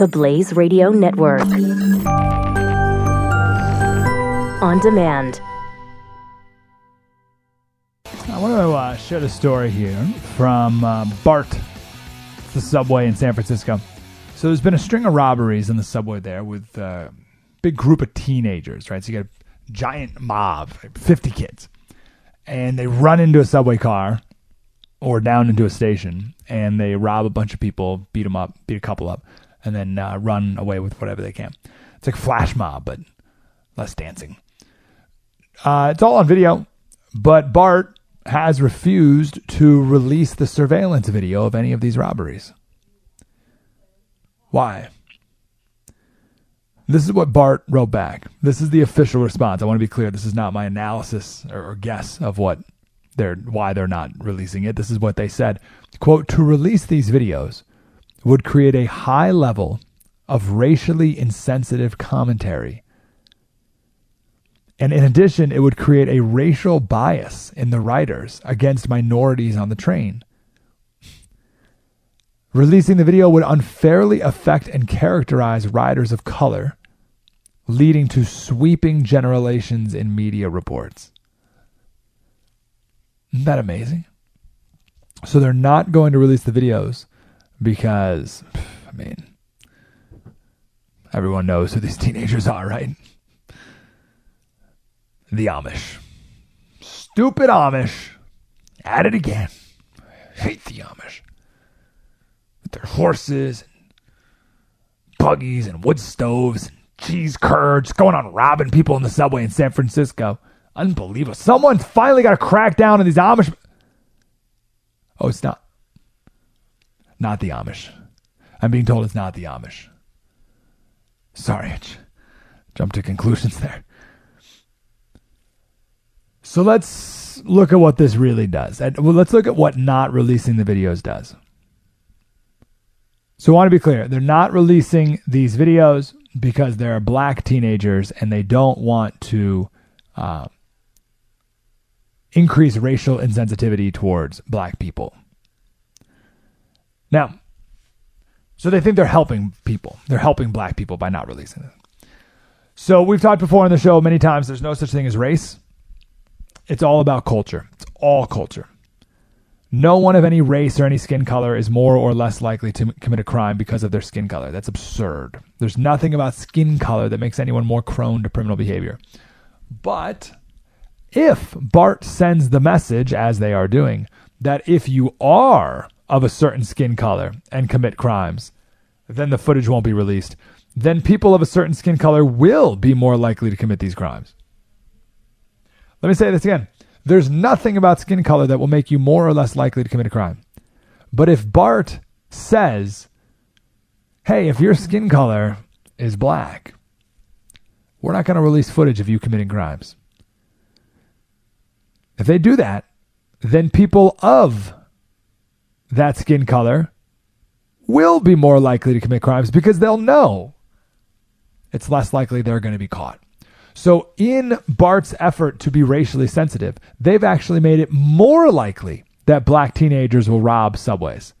The Blaze Radio Network. On demand. I want to uh, share the story here from uh, BART, the subway in San Francisco. So there's been a string of robberies in the subway there with a uh, big group of teenagers, right? So you got a giant mob, 50 kids, and they run into a subway car or down into a station, and they rob a bunch of people, beat them up, beat a couple up, and then uh, run away with whatever they can. It's like flash mob, but less dancing. Uh, it's all on video, but Bart has refused to release the surveillance video of any of these robberies. Why? This is what Bart wrote back. This is the official response. I want to be clear. This is not my analysis or, guess of what they're why they're not releasing it. This is what they said. Quote, to release these videos would create a high level of racially insensitive commentary and in addition, it would create a racial bias in the writers against minorities on the train. Releasing the video would unfairly affect and characterize riders of color, leading to sweeping generalizations in media reports. Isn't that amazing? So they're not going to release the videos because, I mean, everyone knows who these teenagers are, right? the Amish. Stupid Amish. At it again. hate the Amish. With their horses and buggies and wood stoves and cheese curds going on robbing people in the subway in San Francisco. Unbelievable. Someone's finally got to crack down on these Amish. Oh, it's not. Not the Amish. I'm being told it's not the Amish. Sorry, I jumped to conclusions there. So let's look at what this really does. Well, let's look at what not releasing the videos does. So I want to be clear they're not releasing these videos because they're black teenagers and they don't want to uh, increase racial insensitivity towards black people. Now, so they think they're helping people. They're helping black people by not releasing it. So we've talked before on the show many times there's no such thing as race. It's all about culture. It's all culture. No one of any race or any skin color is more or less likely to commit a crime because of their skin color. That's absurd. There's nothing about skin color that makes anyone more prone to criminal behavior. But if Bart sends the message, as they are doing, that if you are of a certain skin color and commit crimes, then the footage won't be released. Then people of a certain skin color will be more likely to commit these crimes. Let me say this again. There's nothing about skin color that will make you more or less likely to commit a crime. But if Bart says, hey, if your skin color is black, we're not going to release footage of you committing crimes. If they do that, then people of that skin color will be more likely to commit crimes because they'll know it's less likely they're going to be caught. So, in Bart's effort to be racially sensitive, they've actually made it more likely that black teenagers will rob subways.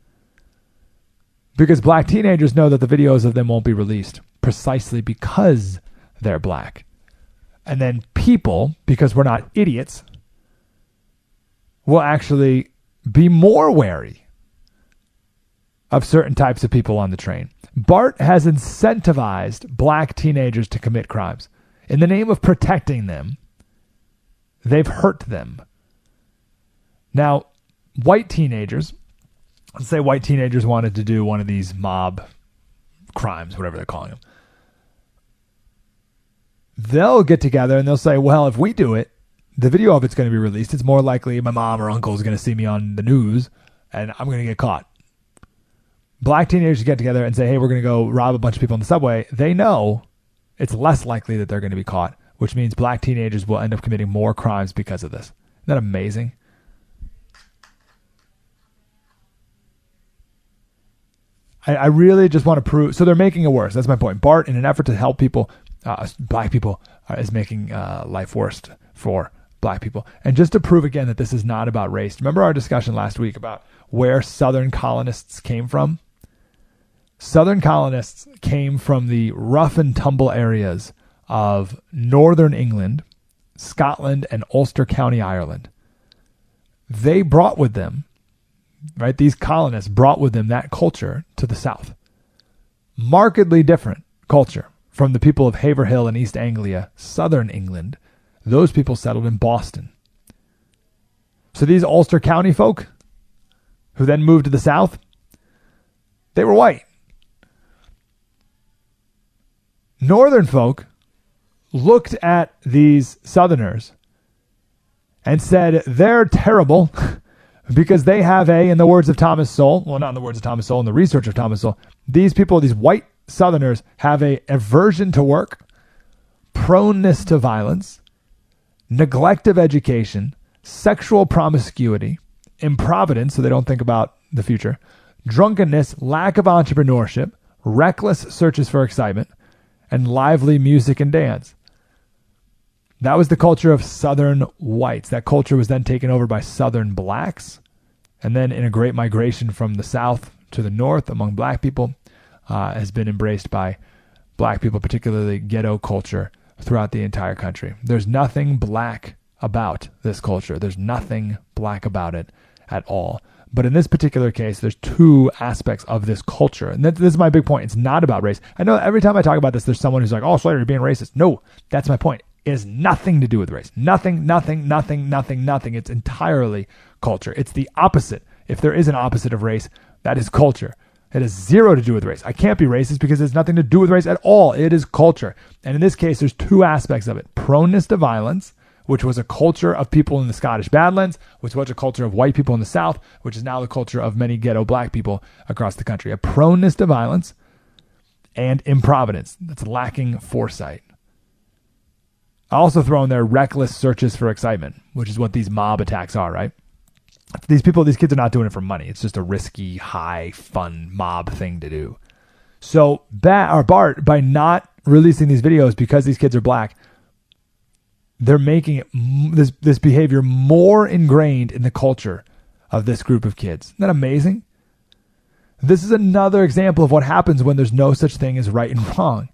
Because black teenagers know that the videos of them won't be released precisely because they're black. And then people, because we're not idiots, will actually be more wary of certain types of people on the train. Bart has incentivized black teenagers to commit crimes in the name of protecting them, they've hurt them. Now, white teenagers, let's say white teenagers wanted to do one of these mob crimes, whatever they're calling them. They'll get together and they'll say, well, if we do it, the video of it's going to be released. It's more likely my mom or uncle is going to see me on the news and I'm going to get caught. Black teenagers get together and say, hey, we're going to go rob a bunch of people in the subway. They know it's less likely that they're going to be caught, which means black teenagers will end up committing more crimes because of this. Isn't that amazing? I, I really just want to prove. So they're making it worse. That's my point. Bart, in an effort to help people, uh, black people, uh, is making uh, life worse for black people. And just to prove again that this is not about race. Remember our discussion last week about where Southern colonists came from? Southern colonists came from the rough and tumble areas of northern England, Scotland, and Ulster County, Ireland. They brought with them, right? These colonists brought with them that culture to the south. Markedly different culture from the people of Haverhill and East Anglia, southern England. Those people settled in Boston. So these Ulster County folk, who then moved to the south, they were white. Northern folk looked at these Southerners and said they're terrible because they have a, in the words of Thomas Sowell, well, not in the words of Thomas Sowell, in the research of Thomas Sowell, these people, these white Southerners, have a aversion to work, proneness to violence, neglect of education, sexual promiscuity, improvidence, so they don't think about the future, drunkenness, lack of entrepreneurship, reckless searches for excitement, and lively music and dance. That was the culture of Southern whites. That culture was then taken over by Southern blacks. And then, in a great migration from the South to the North among black people, uh, has been embraced by black people, particularly ghetto culture throughout the entire country. There's nothing black about this culture. There's nothing black about it at all. But in this particular case, there's two aspects of this culture. And this is my big point. It's not about race. I know every time I talk about this, there's someone who's like, oh, Slater, you're being racist. No, that's my point. It has nothing to do with race. Nothing, nothing, nothing, nothing, nothing. It's entirely culture. It's the opposite. If there is an opposite of race, that is culture. It has zero to do with race. I can't be racist because it has nothing to do with race at all. It is culture. And in this case, there's two aspects of it proneness to violence which was a culture of people in the Scottish Badlands, which was a culture of white people in the South, which is now the culture of many ghetto black people across the country. A proneness to violence and improvidence that's lacking foresight. I also throw in there reckless searches for excitement, which is what these mob attacks are, right? These people, these kids are not doing it for money. It's just a risky, high, fun mob thing to do. So, Bat or Bart, by not releasing these videos because these kids are black, they're making it, this this behavior more ingrained in the culture of this group of kids. Isn't that amazing? This is another example of what happens when there's no such thing as right and wrong.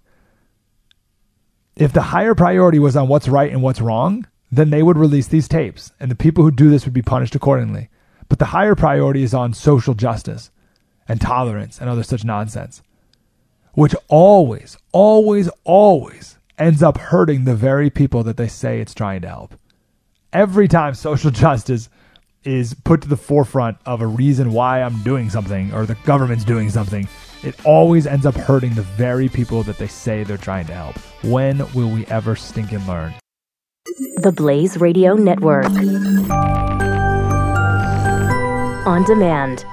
If the higher priority was on what's right and what's wrong, then they would release these tapes, and the people who do this would be punished accordingly. But the higher priority is on social justice and tolerance and other such nonsense, which always, always, always ends up hurting the very people that they say it's trying to help. Every time social justice is put to the forefront of a reason why I'm doing something or the government's doing something, it always ends up hurting the very people that they say they're trying to help. When will we ever stink and learn? The Blaze Radio Network. On demand.